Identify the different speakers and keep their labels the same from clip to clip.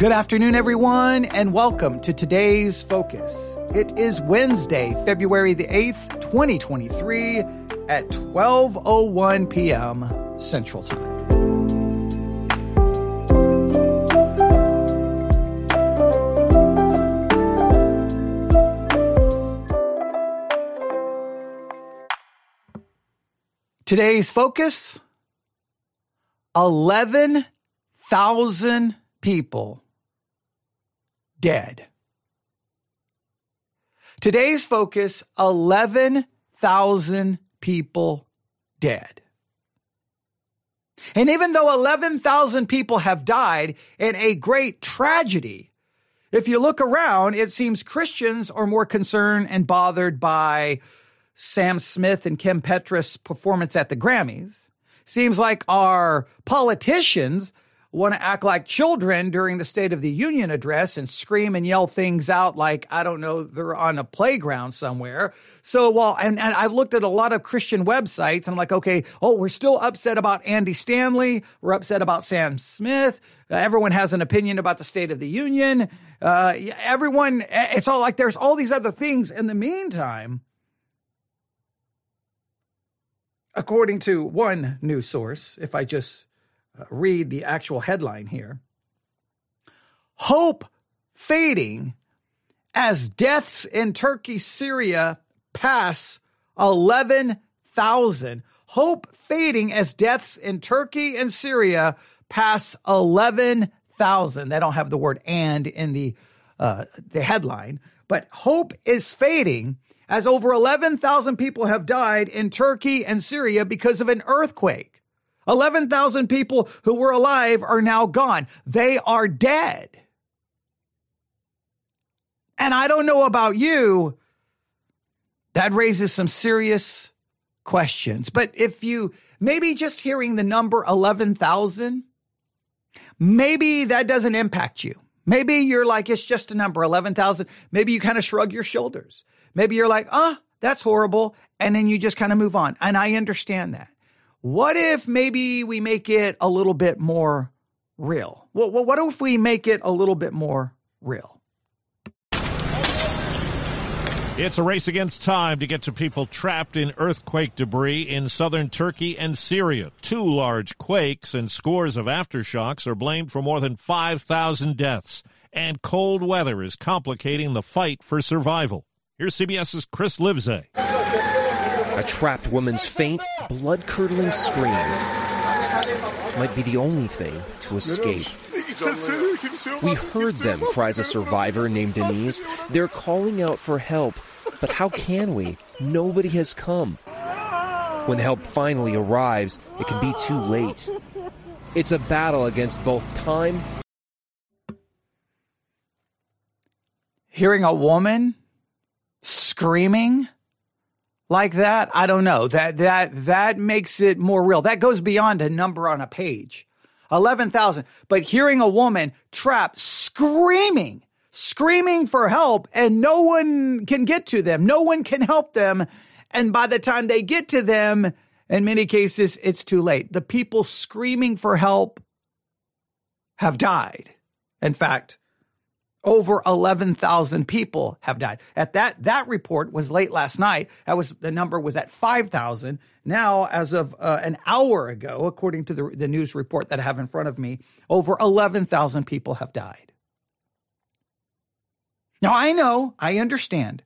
Speaker 1: Good afternoon, everyone, and welcome to today's focus. It is Wednesday, February the 8th, 2023 at 12:01 p.m. Central Time. Today's focus 11,000 people dead. Today's focus 11,000 people dead. And even though 11,000 people have died in a great tragedy, if you look around, it seems Christians are more concerned and bothered by Sam Smith and Kim Petras' performance at the Grammys. Seems like our politicians want to act like children during the State of the Union address and scream and yell things out like, I don't know, they're on a playground somewhere. So, well, and, and I've looked at a lot of Christian websites I'm like, okay, oh, we're still upset about Andy Stanley. We're upset about Sam Smith. Uh, everyone has an opinion about the State of the Union. Uh, everyone, it's all like there's all these other things. In the meantime, according to one news source, if I just read the actual headline here. Hope fading as deaths in Turkey, Syria pass 11,000. Hope fading as deaths in Turkey and Syria pass 11,000. They don't have the word and in the, uh, the headline, but hope is fading as over 11,000 people have died in Turkey and Syria because of an earthquake. 11,000 people who were alive are now gone. They are dead. And I don't know about you, that raises some serious questions. But if you maybe just hearing the number 11,000, maybe that doesn't impact you. Maybe you're like, it's just a number, 11,000. Maybe you kind of shrug your shoulders. Maybe you're like, ah, oh, that's horrible. And then you just kind of move on. And I understand that. What if maybe we make it a little bit more real? What, what what if we make it a little bit more real?
Speaker 2: It's a race against time to get to people trapped in earthquake debris in southern Turkey and Syria. Two large quakes and scores of aftershocks are blamed for more than 5,000 deaths. And cold weather is complicating the fight for survival. Here's CBS's Chris Livesay.
Speaker 3: A trapped woman's faint, blood curdling scream might be the only thing to escape. We heard them, cries a survivor named Denise. They're calling out for help. But how can we? Nobody has come. When help finally arrives, it can be too late. It's a battle against both time.
Speaker 1: Hearing a woman screaming like that, I don't know. That that that makes it more real. That goes beyond a number on a page. 11,000. But hearing a woman trapped screaming, screaming for help and no one can get to them. No one can help them. And by the time they get to them, in many cases, it's too late. The people screaming for help have died. In fact, over 11,000 people have died. At that, that report was late last night. That was, the number was at 5,000. Now, as of uh, an hour ago, according to the, the news report that I have in front of me, over 11,000 people have died. Now, I know, I understand.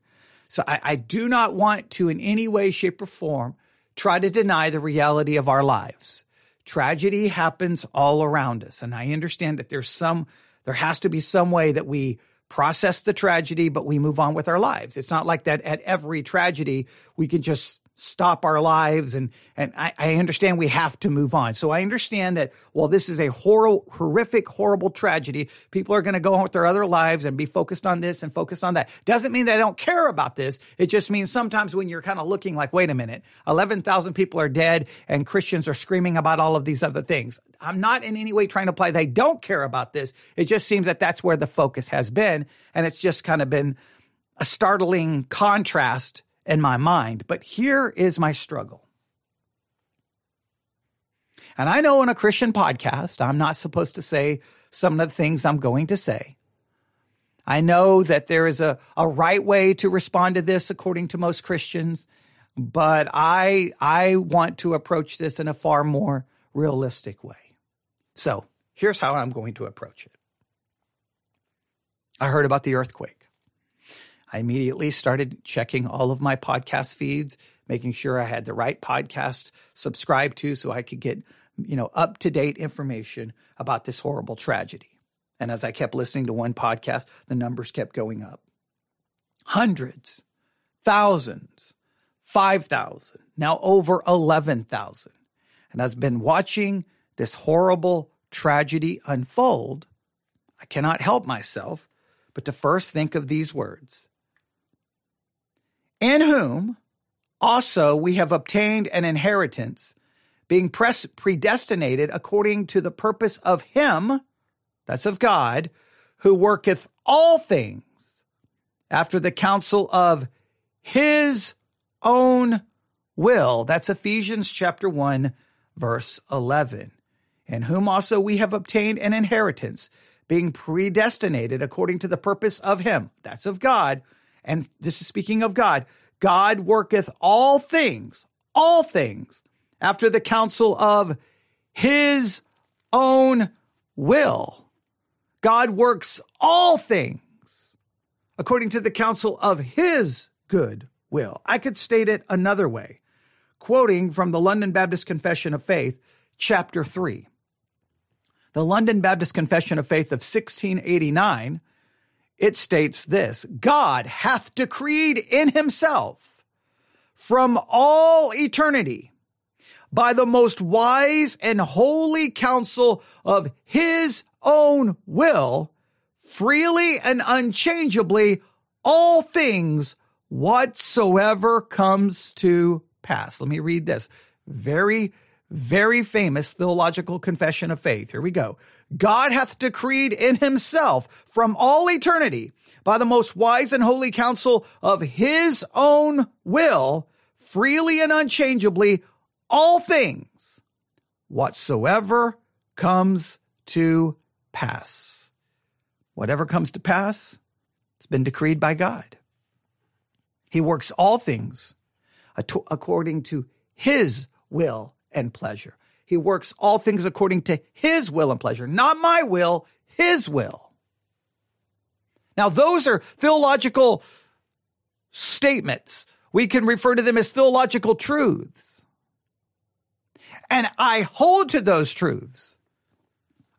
Speaker 1: So I, I do not want to in any way, shape, or form try to deny the reality of our lives. Tragedy happens all around us. And I understand that there's some there has to be some way that we process the tragedy, but we move on with our lives. It's not like that at every tragedy, we can just stop our lives and and I, I, understand we have to move on. So I understand that while this is a horrible, horrific, horrible tragedy, people are going to go on with their other lives and be focused on this and focused on that. Doesn't mean they don't care about this. It just means sometimes when you're kind of looking like, wait a minute, eleven thousand people are dead and Christians are screaming about all of these other things. I'm not in any way trying to play they don't care about this. It just seems that that's where the focus has been, and it's just kind of been a startling contrast in my mind. But here is my struggle. And I know in a Christian podcast, I'm not supposed to say some of the things I'm going to say. I know that there is a, a right way to respond to this according to most Christians, but I, I want to approach this in a far more realistic way. So here's how I'm going to approach it. I heard about the earthquake. I immediately started checking all of my podcast feeds, making sure I had the right podcast subscribed to so I could get, you know, up to date information about this horrible tragedy. And as I kept listening to one podcast, the numbers kept going up. Hundreds, thousands, 5,000, now over 11,000. And as I've been watching this horrible tragedy unfold. I cannot help myself but to first think of these words In whom also we have obtained an inheritance, being predestinated according to the purpose of Him that's of God, who worketh all things after the counsel of his own will. That's Ephesians chapter 1, verse 11. In whom also we have obtained an inheritance, being predestinated according to the purpose of him. That's of God. And this is speaking of God. God worketh all things, all things after the counsel of his own will God works all things according to the counsel of his good will. I could state it another way, quoting from the London Baptist Confession of Faith, chapter 3. The London Baptist Confession of Faith of 1689, it states this God hath decreed in himself from all eternity by the most wise and holy counsel of his own will, freely and unchangeably, all things whatsoever comes to pass. Let me read this. Very, very famous theological confession of faith. Here we go. God hath decreed in himself from all eternity by the most wise and holy counsel of his own will, freely and unchangeably, all things whatsoever comes to pass. Whatever comes to pass, it's been decreed by God. He works all things according to his will and pleasure. He works all things according to his will and pleasure, not my will, his will. Now, those are theological statements. We can refer to them as theological truths. And I hold to those truths.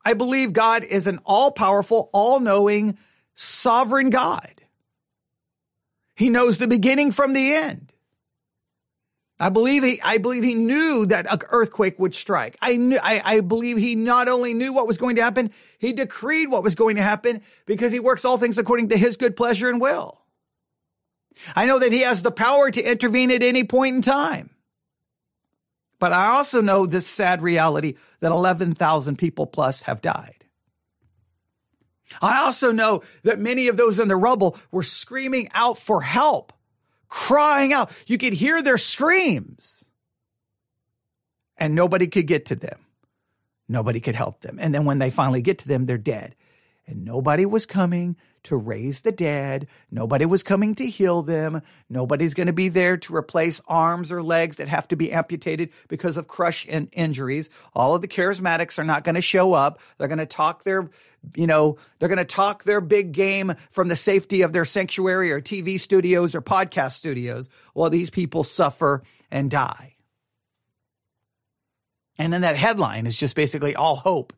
Speaker 1: I believe God is an all powerful, all knowing, sovereign God. He knows the beginning from the end. I believe he, I believe he knew that an earthquake would strike. I knew, I, I believe he not only knew what was going to happen, he decreed what was going to happen because he works all things according to his good pleasure and will. I know that he has the power to intervene at any point in time. But I also know this sad reality that 11,000 people plus have died. I also know that many of those in the rubble were screaming out for help, crying out. You could hear their screams. And nobody could get to them. Nobody could help them. And then when they finally get to them, they're dead. And nobody was coming to raise the dead. Nobody was coming to heal them. Nobody's going to be there to replace arms or legs that have to be amputated because of crush and injuries. All of the charismatics are not going to show up. They're going to talk their, you know, they're going to talk their big game from the safety of their sanctuary or TV studios or podcast studios while these people suffer and die. And then that headline is just basically all hope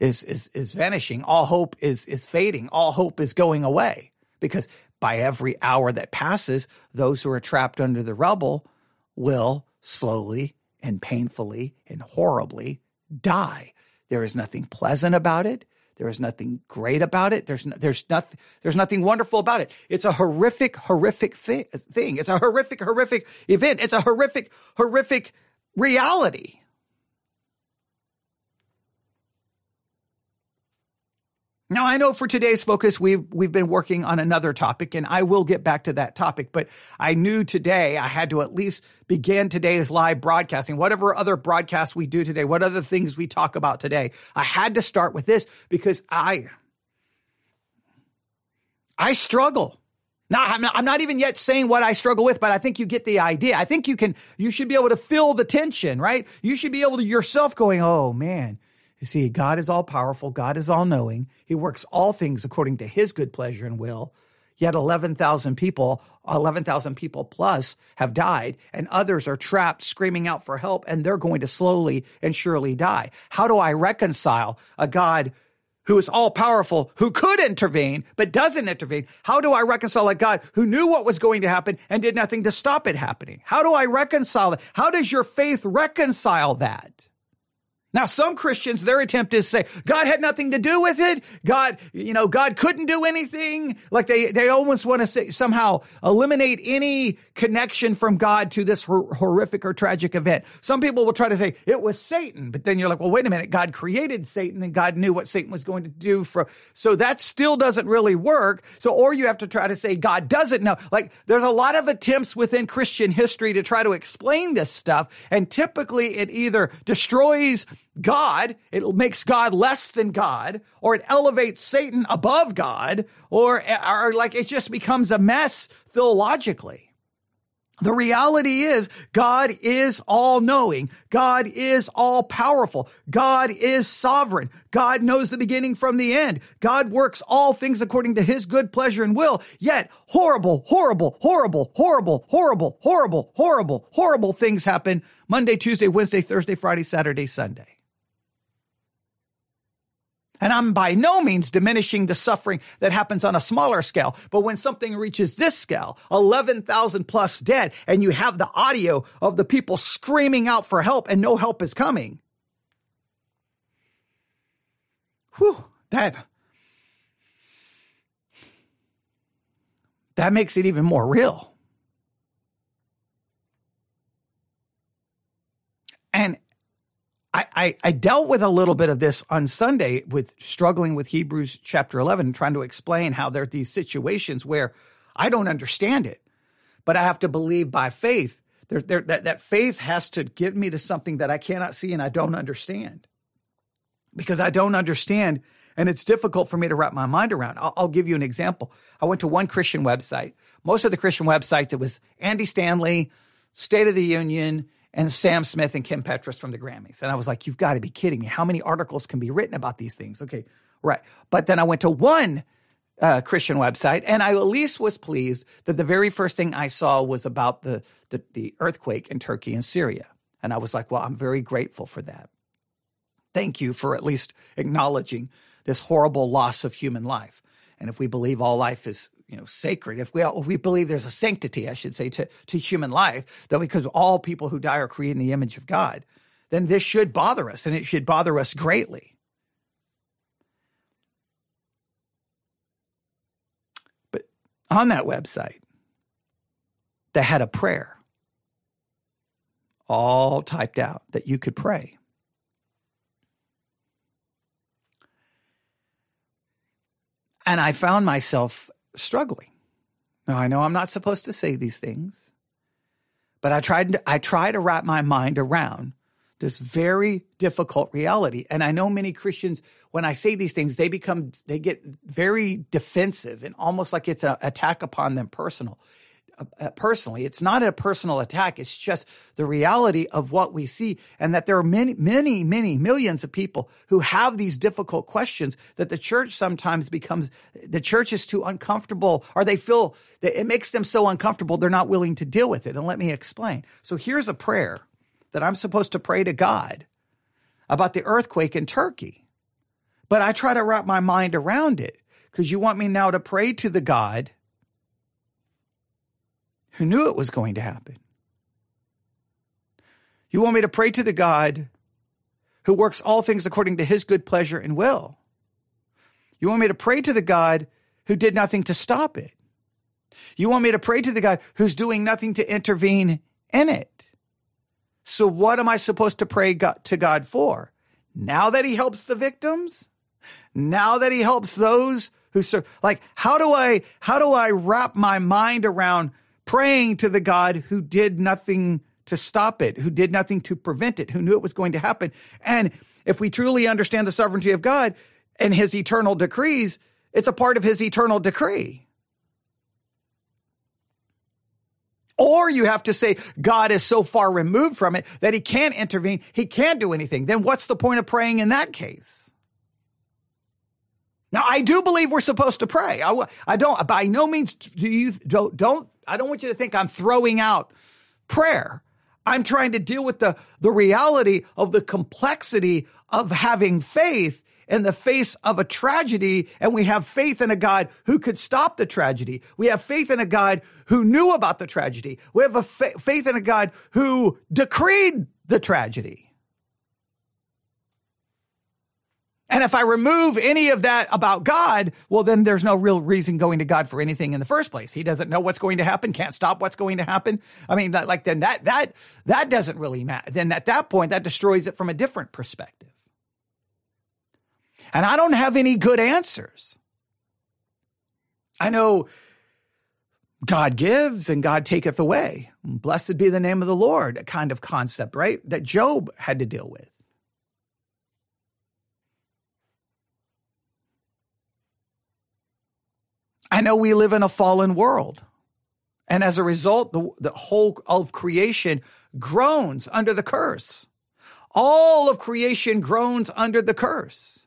Speaker 1: is is is vanishing. All hope is is fading. All hope is going away because by every hour that passes, those who are trapped under the rubble will slowly and painfully and horribly die. There is nothing pleasant about it. There is nothing great about it. There's no, there's nothing there's nothing wonderful about it. It's a horrific horrific thing. It's a horrific horrific event. It's a horrific horrific reality. Now I know for today's focus we've we've been working on another topic and I will get back to that topic but I knew today I had to at least begin today's live broadcasting whatever other broadcasts we do today what other things we talk about today I had to start with this because I I struggle now, I'm not, I'm not, even yet saying what I struggle with, but I think you get the idea. I think you can, you should be able to feel the tension, right? You should be able to yourself going, oh man, you see, God is all powerful. God is all knowing. He works all things according to his good pleasure and will. Yet 11,000 people, 11,000 people plus have died and others are trapped screaming out for help and they're going to slowly and surely die. How do I reconcile a God who is all powerful, who could intervene, but doesn't intervene? How do I reconcile a God who knew what was going to happen and did nothing to stop it happening? How do I reconcile that? How does your faith reconcile that? Now, some Christians, their attempt is to say, God had nothing to do with it. God, you know, God couldn't do anything. Like they, they almost want to say, somehow eliminate any connection from God to this hor- horrific or tragic event. Some people will try to say it was Satan, but then you're like, well, wait a minute. God created Satan and God knew what Satan was going to do for, so that still doesn't really work. So, or you have to try to say God doesn't know. Like there's a lot of attempts within Christian history to try to explain this stuff. And typically it either destroys God, it makes God less than God, or it elevates Satan above God, or, or like it just becomes a mess theologically. The reality is God is all knowing. God is all powerful. God is sovereign. God knows the beginning from the end. God works all things according to his good pleasure and will. Yet horrible, horrible, horrible, horrible, horrible, horrible, horrible, horrible things happen Monday, Tuesday, Wednesday, Thursday, Friday, Saturday, Sunday. And I'm by no means diminishing the suffering that happens on a smaller scale. But when something reaches this scale, 11,000 plus dead, and you have the audio of the people screaming out for help and no help is coming. Whew, that, that makes it even more real. And I, I, I, dealt with a little bit of this on Sunday with struggling with Hebrews chapter 11, trying to explain how there are these situations where I don't understand it, but I have to believe by faith. There, there, that, that faith has to give me to something that I cannot see and I don't understand because I don't understand and it's difficult for me to wrap my mind around. I'll, I'll give you an example. I went to one Christian website. Most of the Christian websites, it was Andy Stanley, State of the Union, and Sam Smith and Kim Petras from the Grammys. And I was like, you've got to be kidding me. How many articles can be written about these things? Okay, right. But then I went to one uh, Christian website, and I at least was pleased that the very first thing I saw was about the, the, the earthquake in Turkey and Syria. And I was like, well, I'm very grateful for that. Thank you for at least acknowledging this horrible loss of human life. And if we believe all life is you know sacred if we if we believe there's a sanctity i should say to to human life that because all people who die are created in the image of god then this should bother us and it should bother us greatly. But on that website they had a prayer all typed out that you could pray and I found myself struggling. Now I know I'm not supposed to say these things, but I tried to, I try to wrap my mind around this very difficult reality. And I know many Christians, when I say these things, they become, they get very defensive and almost like it's an attack upon them personal. Personally. It's not a personal attack. It's just the reality of what we see and that there are many, many, many millions of people who have these difficult questions that the church sometimes becomes, the church is too uncomfortable or they feel that it makes them so uncomfortable they're not willing to deal with it. And let me explain. So here's a prayer that I'm supposed to pray to God about the earthquake in Turkey. But I try to wrap my mind around it because you want me now to pray to the God who knew it was going to happen. You want me to pray to the God who works all things according to his good pleasure and will. You want me to pray to the God who did nothing to stop it. You want me to pray to the God who's doing nothing to intervene in it. So what am I supposed to pray to God for? Now that he helps the victims? Now that he helps those who serve, like, how do I, how do I wrap my mind around praying to the God who did nothing to stop it, who did nothing to prevent it, who knew it was going to happen? And if we truly understand the sovereignty of God and his eternal decrees, it's a part of his eternal decree. Or you have to say God is so far removed from it that he can't intervene. He can't do anything. Then what's the point of praying in that case? Now, I do believe we're supposed to pray. I, I don't, by no means do you, don't, don't, I don't want you to think I'm throwing out prayer. I'm trying to deal with the, the reality of the complexity of having faith in the face of a tragedy and we have faith in a God who could stop the tragedy. We have faith in a God who knew about the tragedy. We have a fa- faith in a God who decreed the tragedy. And if I remove any of that about God, well, then there's no real reason going to God for anything in the first place. He doesn't know what's going to happen, can't stop what's going to happen. I mean, that, like then that, that, that doesn't really matter. Then at that point, that destroys it from a different perspective. And I don't have any good answers. I know God gives and God taketh away. Blessed be the name of the Lord, a kind of concept, right? That Job had to deal with. I know we live in a fallen world. And as a result, the, the whole of creation groans under the curse. All of creation groans under the curse.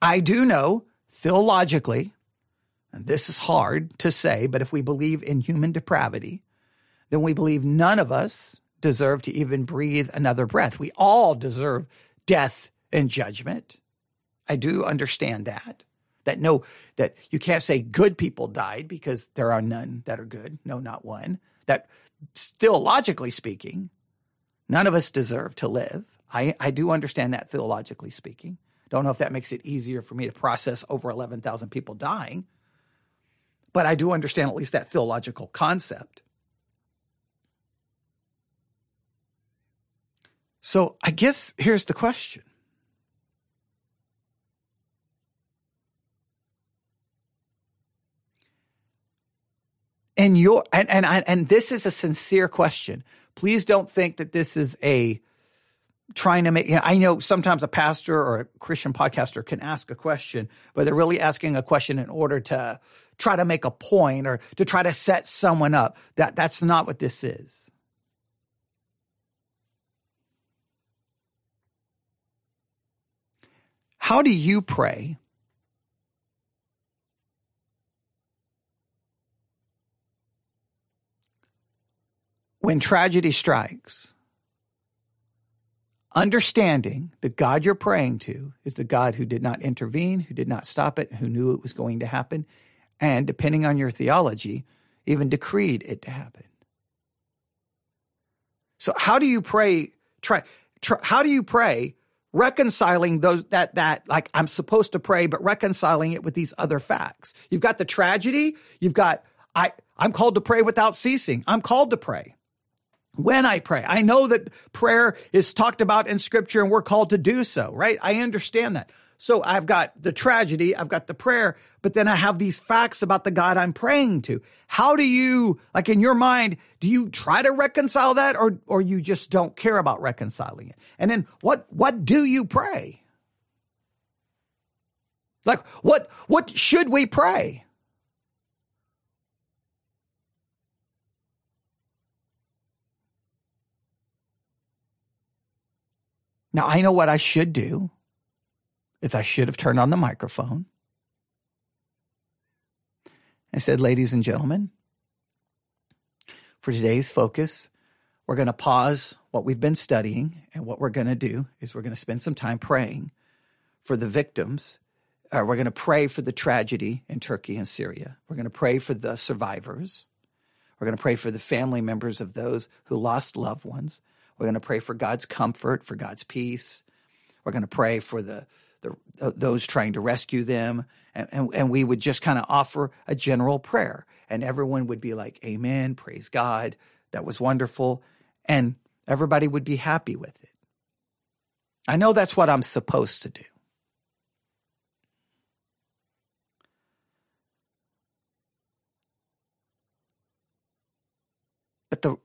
Speaker 1: I do know theologically, and this is hard to say, but if we believe in human depravity, then we believe none of us deserve to even breathe another breath. We all deserve death and judgment. I do understand that. That no, that you can't say good people died because there are none that are good. No, not one. That still, logically speaking, none of us deserve to live. I, I do understand that theologically speaking. Don't know if that makes it easier for me to process over 11,000 people dying, but I do understand at least that theological concept. So I guess here's the question. And your and and and this is a sincere question. Please don't think that this is a trying to make, you know, I know sometimes a pastor or a Christian podcaster can ask a question, but they're really asking a question in order to try to make a point or to try to set someone up. That, that's not what this is. How do you pray? When tragedy strikes, understanding the God you're praying to is the God who did not intervene, who did not stop it, who knew it was going to happen, and depending on your theology, even decreed it to happen. So how do you pray? Try, try how do you pray reconciling those that that like I'm supposed to pray, but reconciling it with these other facts? You've got the tragedy. You've got I I'm called to pray without ceasing. I'm called to pray when I pray. I know that prayer is talked about in scripture and we're called to do so, right? I understand that. So I've got the tragedy, I've got the prayer, but then I have these facts about the God I'm praying to. How do you, like in your mind, do you try to reconcile that or, or you just don't care about reconciling it? And then what, what do you pray? Like what, what should we pray? Now, I know what I should do is I should have turned on the microphone. I said, ladies and gentlemen, for today's focus, we're going to pause what we've been studying. And what we're going to do is we're going to spend some time praying for the victims. Uh, we're going to pray for the tragedy in Turkey and Syria. We're going to pray for the survivors. We're going to pray for the family members of those who lost loved ones. We're going to pray for God's comfort, for God's peace. We're going to pray for the, the those trying to rescue them, and, and, and we would just kind of offer a general prayer, and everyone would be like, "Amen, praise God, that was wonderful," and everybody would be happy with it. I know that's what I'm supposed to do. But the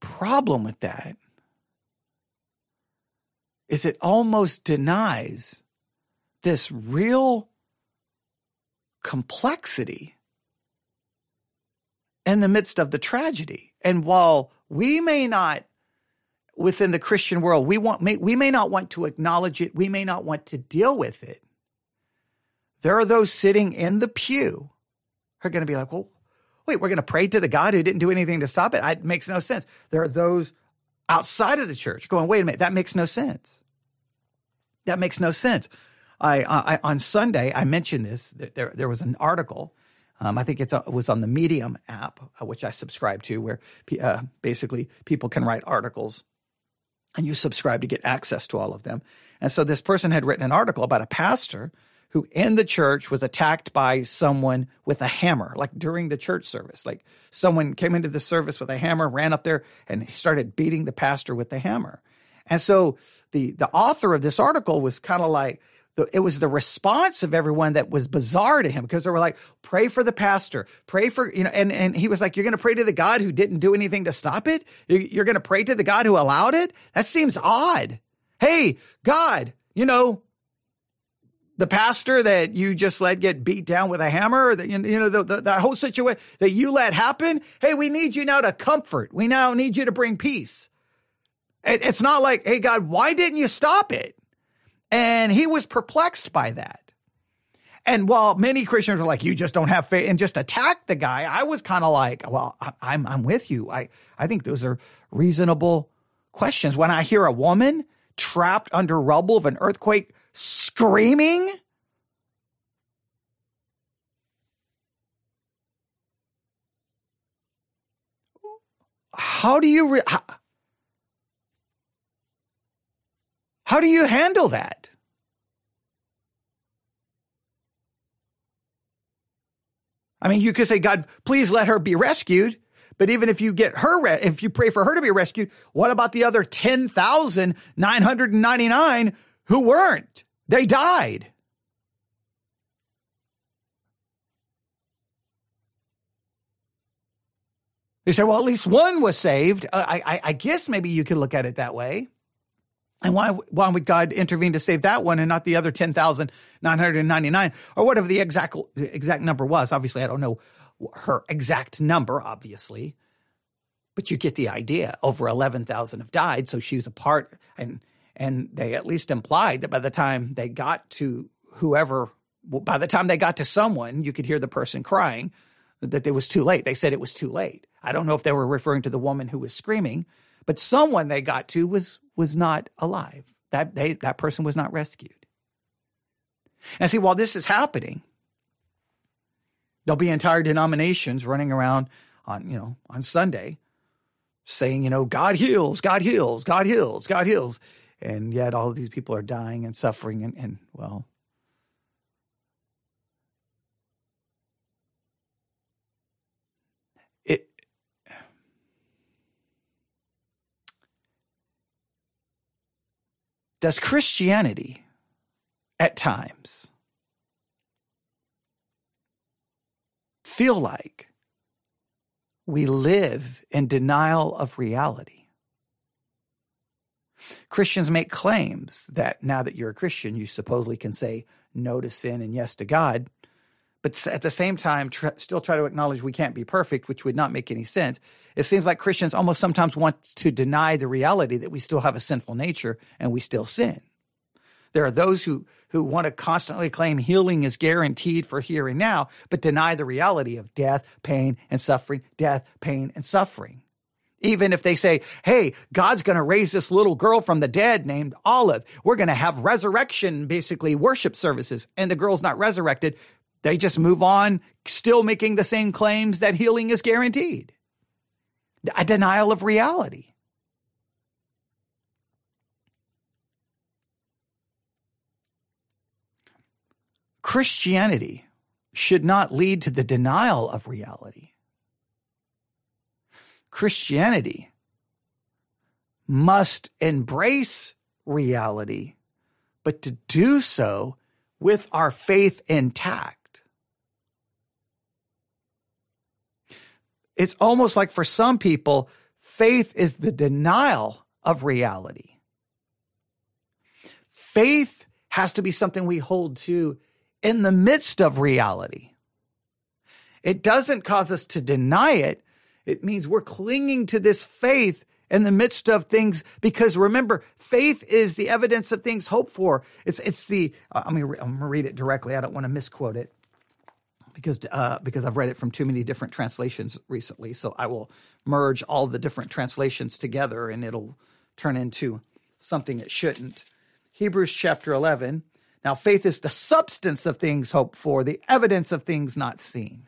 Speaker 1: problem with that is it almost denies this real complexity in the midst of the tragedy. And while we may not within the Christian world, we want may, we may not want to acknowledge it, we may not want to deal with it. There are those sitting in the pew who are going to be like, "Well, wait, we're going to pray to the God who didn't do anything to stop it." It makes no sense. There are those outside of the church going, "Wait a minute, that makes no sense." That makes no sense. I, I on Sunday I mentioned this. There there was an article. Um, I think it was on the Medium app, uh, which I subscribe to, where uh, basically people can write articles and you subscribe to get access to all of them. And so this person had written an article about a pastor who in the church was attacked by someone with a hammer, like during the church service. Like someone came into the service with a hammer, ran up there and started beating the pastor with the hammer. And so the the author of this article was kind of like, it was the response of everyone that was bizarre to him because they were like, pray for the pastor, pray for, you know, and, and he was like, you're going to pray to the God who didn't do anything to stop it. You're going to pray to the God who allowed it. That seems odd. Hey, God, you know, the pastor that you just let get beat down with a hammer, that you know the, the, the whole situation that you let happen. Hey, we need you now to comfort. We now need you to bring peace. It, it's not like, hey God, why didn't you stop it? And he was perplexed by that. And while many Christians were like, you just don't have faith and just attack the guy, I was kind of like, well, I'm, I'm with you. I, I think those are reasonable questions. When I hear a woman trapped under rubble of an earthquake screaming, how do you, re- how, how do you handle that? I mean, you could say, God, please let her be rescued. But even if you get her, re- if you pray for her to be rescued, what about the other 10,999 who weren't? They died. They say, well, at least one was saved. Uh, I, I, I guess maybe you could look at it that way. And why, why would God intervene to save that one and not the other 10,999 or whatever the exact, exact number was? Obviously, I don't know her exact number, obviously, but you get the idea. Over 11,000 have died. So she's a part and, and they at least implied that by the time they got to whoever, by the time they got to someone, you could hear the person crying that it was too late. They said it was too late. I don't know if they were referring to the woman who was screaming, but someone they got to was was not alive. That they, that person was not rescued. And see, while this is happening, there'll be entire denominations running around on, you know, on Sunday saying, you know, God heals, God heals, God heals, God heals. And yet all of these people are dying and suffering and, and well, Does Christianity at times feel like we live in denial of reality? Christians make claims that now that you're a Christian, you supposedly can say no to sin and yes to God, but at the same time, tr- still try to acknowledge we can't be perfect, which would not make any sense. It seems like Christians almost sometimes want to deny the reality that we still have a sinful nature and we still sin. There are those who, who want to constantly claim healing is guaranteed for here and now, but deny the reality of death, pain, and suffering, death, pain, and suffering. Even if they say, hey, God's going to raise this little girl from the dead named Olive. We're going to have resurrection, basically worship services, and the girl's not resurrected. They just move on, still making the same claims that healing is guaranteed. A denial of reality. Christianity should not lead to the denial of reality. Christianity must embrace reality, but to do so with our faith intact. It's almost like for some people, faith is the denial of reality. Faith has to be something we hold to in the midst of reality. It doesn't cause us to deny it. It means we're clinging to this faith in the midst of things because remember faith is the evidence of things hoped for. It's it's the uh, I'm, gonna, I'm gonna read it directly. I don't want to misquote it because uh, because i've read it from too many different translations recently. So i will merge all the different translations together and it'll turn into something it shouldn't. Hebrews chapter 11 now faith is the substance of things hoped for the evidence of things not seen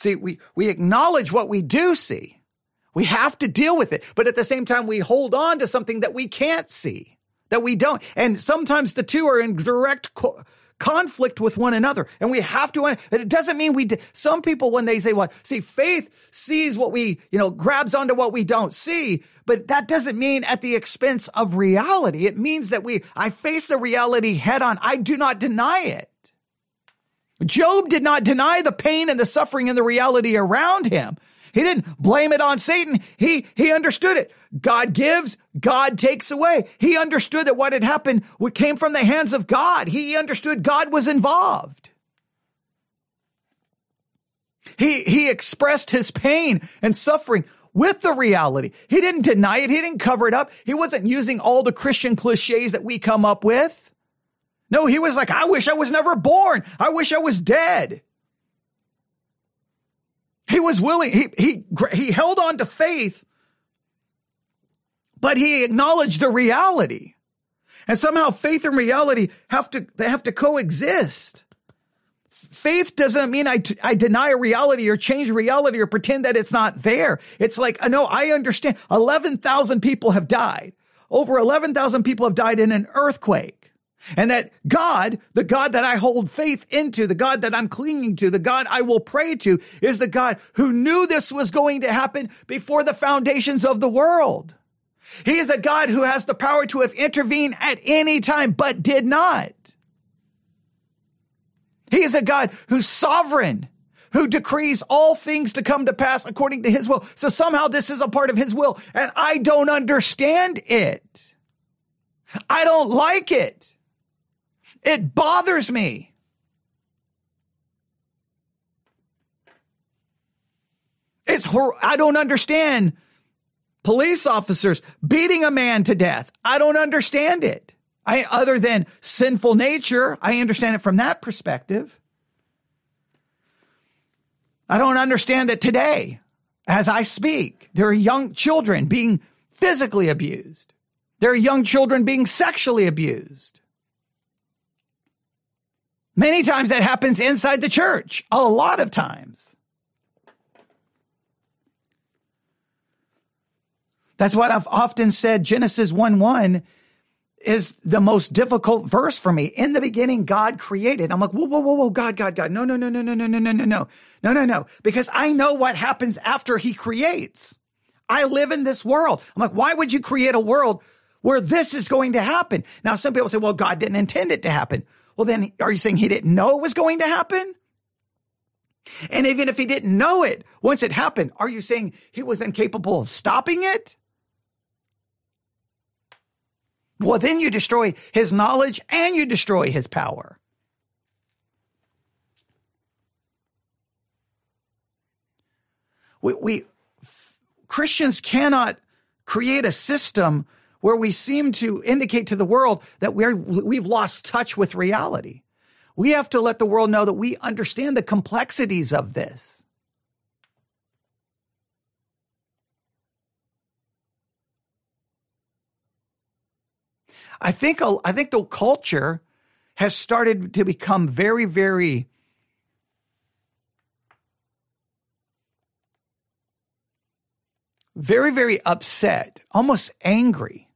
Speaker 1: See, we, we acknowledge what we do see. We have to deal with it. But at the same time, we hold on to something that we can't see, that we don't. And sometimes the two are in direct co- conflict with one another. And we have to, it doesn't mean we, some people, when they say, well, see, faith sees what we, you know, grabs onto what we don't see. But that doesn't mean at the expense of reality. It means that we, I face the reality head on. I do not deny it. Job did not deny the pain and the suffering and the reality around him. He didn't blame it on Satan. He, he understood it. God gives, God takes away. He understood that what had happened came from the hands of God. He understood God was involved. He, he expressed his pain and suffering with the reality. He didn't deny it. He didn't cover it up. He wasn't using all the Christian cliches that we come up with. No, he was like, I wish I was never born. I wish I was dead. He was willing, he, he, he held on to faith, but he acknowledged the reality. And somehow faith and reality have to, they have to coexist. Faith doesn't mean I, I deny a reality or change reality or pretend that it's not there. It's like, no, I understand. 11,000 people have died. Over 11,000 people have died in an earthquake. And that God, the God that I hold faith into, the God that I'm clinging to, the God I will pray to is the God who knew this was going to happen before the foundations of the world. He is a God who has the power to have intervened at any time, but did not. He is a God who's sovereign, who decrees all things to come to pass according to his will. So somehow this is a part of his will, and I don't understand it. I don't like it. It bothers me. It's hor- I don't understand police officers beating a man to death. I don't understand it. I other than sinful nature, I understand it from that perspective. I don't understand that today, as I speak, there are young children being physically abused. There are young children being sexually abused. Many times that happens inside the church, a lot of times. That's what I've often said. Genesis 1 1 is the most difficult verse for me. In the beginning, God created. I'm like, whoa, whoa, whoa, whoa, God, God, God. No, no, no, no, no, no, no, no, no, no, no, no, no. Because I know what happens after he creates. I live in this world. I'm like, why would you create a world where this is going to happen? Now, some people say, well, God didn't intend it to happen. Well, then are you saying he didn't know it was going to happen? And even if he didn't know it, once it happened, are you saying he was incapable of stopping it? Well, then you destroy his knowledge and you destroy his power. We, we Christians cannot create a system where we seem to indicate to the world that we're, we've lost touch with reality. We have to let the world know that we understand the complexities of this. I think I think the culture has started to become very very very very upset, almost angry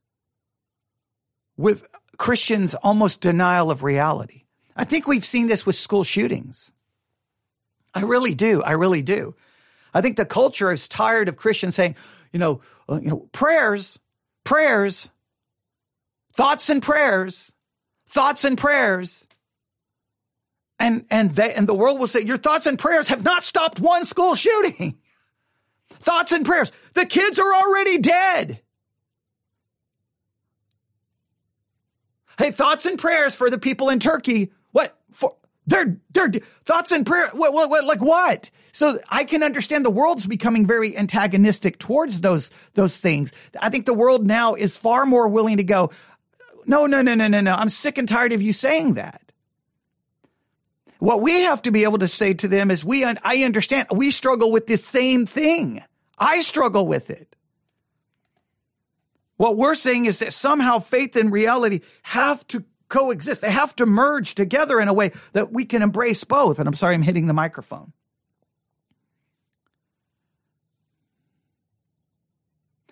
Speaker 1: with Christians' almost denial of reality. I think we've seen this with school shootings. I really do. I really do. I think the culture is tired of Christians saying, you know, uh, you know, prayers prayers, thoughts and prayers, thoughts and prayers. And, and they, and the world will say, your thoughts and prayers have not stopped one school shooting. thoughts and prayers. The kids are already dead. Hey, thoughts and prayers for the people in Turkey. What for? They're, they're thoughts and prayer. What, what, what, like what? So I can understand the world's becoming very antagonistic towards those, those things. I think the world now is far more willing to go, no, no, no, no, no, no. I'm sick and tired of you saying that. What we have to be able to say to them is we, I understand we struggle with this same thing. I struggle with it. What we're saying is that somehow faith and reality have to coexist. They have to merge together in a way that we can embrace both. And I'm sorry, I'm hitting the microphone.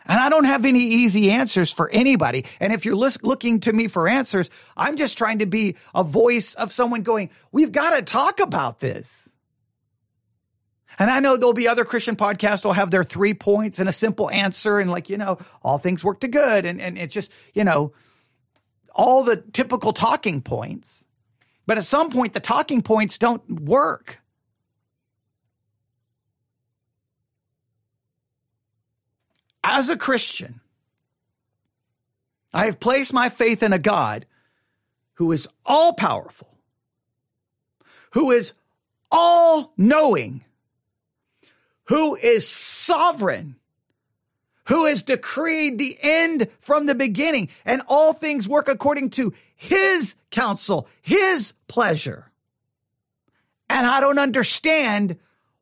Speaker 1: And I don't have any easy answers for anybody. And if you're looking to me for answers, I'm just trying to be a voice of someone going, we've got to talk about this. And I know there'll be other Christian podcasts will have their three points and a simple answer and like, you know, all things work to good. And, and it just, you know, all the typical talking points. But at some point, the talking points don't work. As a Christian, I have placed my faith in a God who is all powerful, who is all knowing who is sovereign, who has decreed the end from the beginning, and all things work according to his counsel, his pleasure. And I don't understand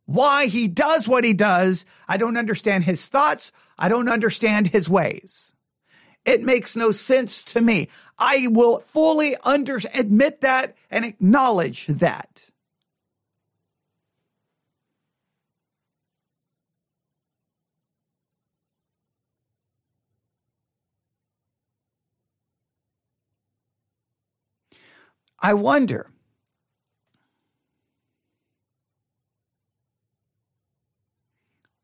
Speaker 1: why he does what he does. I don't understand his thoughts. I don't understand his ways. It makes no sense to me. I will fully under, admit that and acknowledge that. I wonder.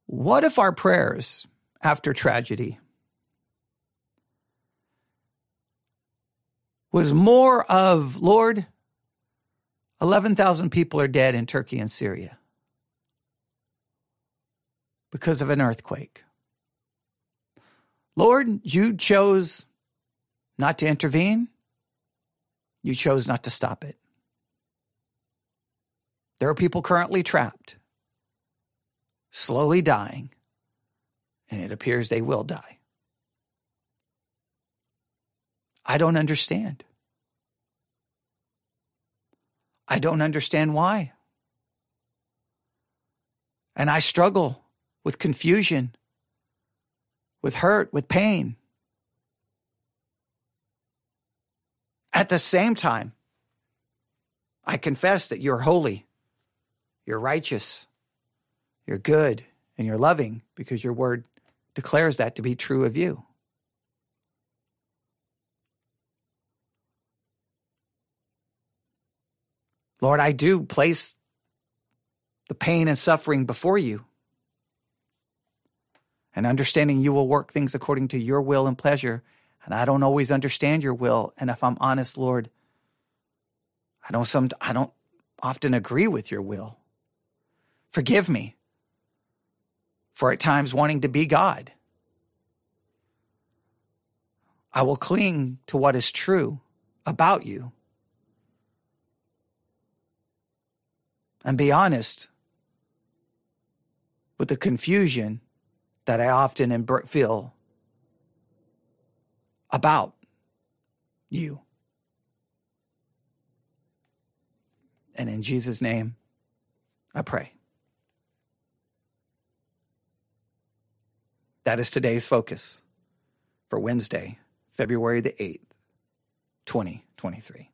Speaker 1: What if our prayers after tragedy was more of, Lord, 11,000 people are dead in Turkey and Syria because of an earthquake. Lord, you chose not to intervene. You chose not to stop it. There are people currently trapped, slowly dying, and it appears they will die. I don't understand. I don't understand why. And I struggle with confusion, with hurt, with pain. At the same time, I confess that you're holy, you're righteous, you're good, and you're loving because your word declares that to be true of you. Lord, I do place the pain and suffering before you. And understanding you will work things according to your will and pleasure and I don't always understand your will. And if I'm honest, Lord, I don't some I don't often agree with your will. Forgive me for at times wanting to be God. I will cling to what is true about you. And be honest with the confusion that I often feel about you. And in Jesus' name, I pray. That is today's focus for Wednesday, February the 8th, 2023.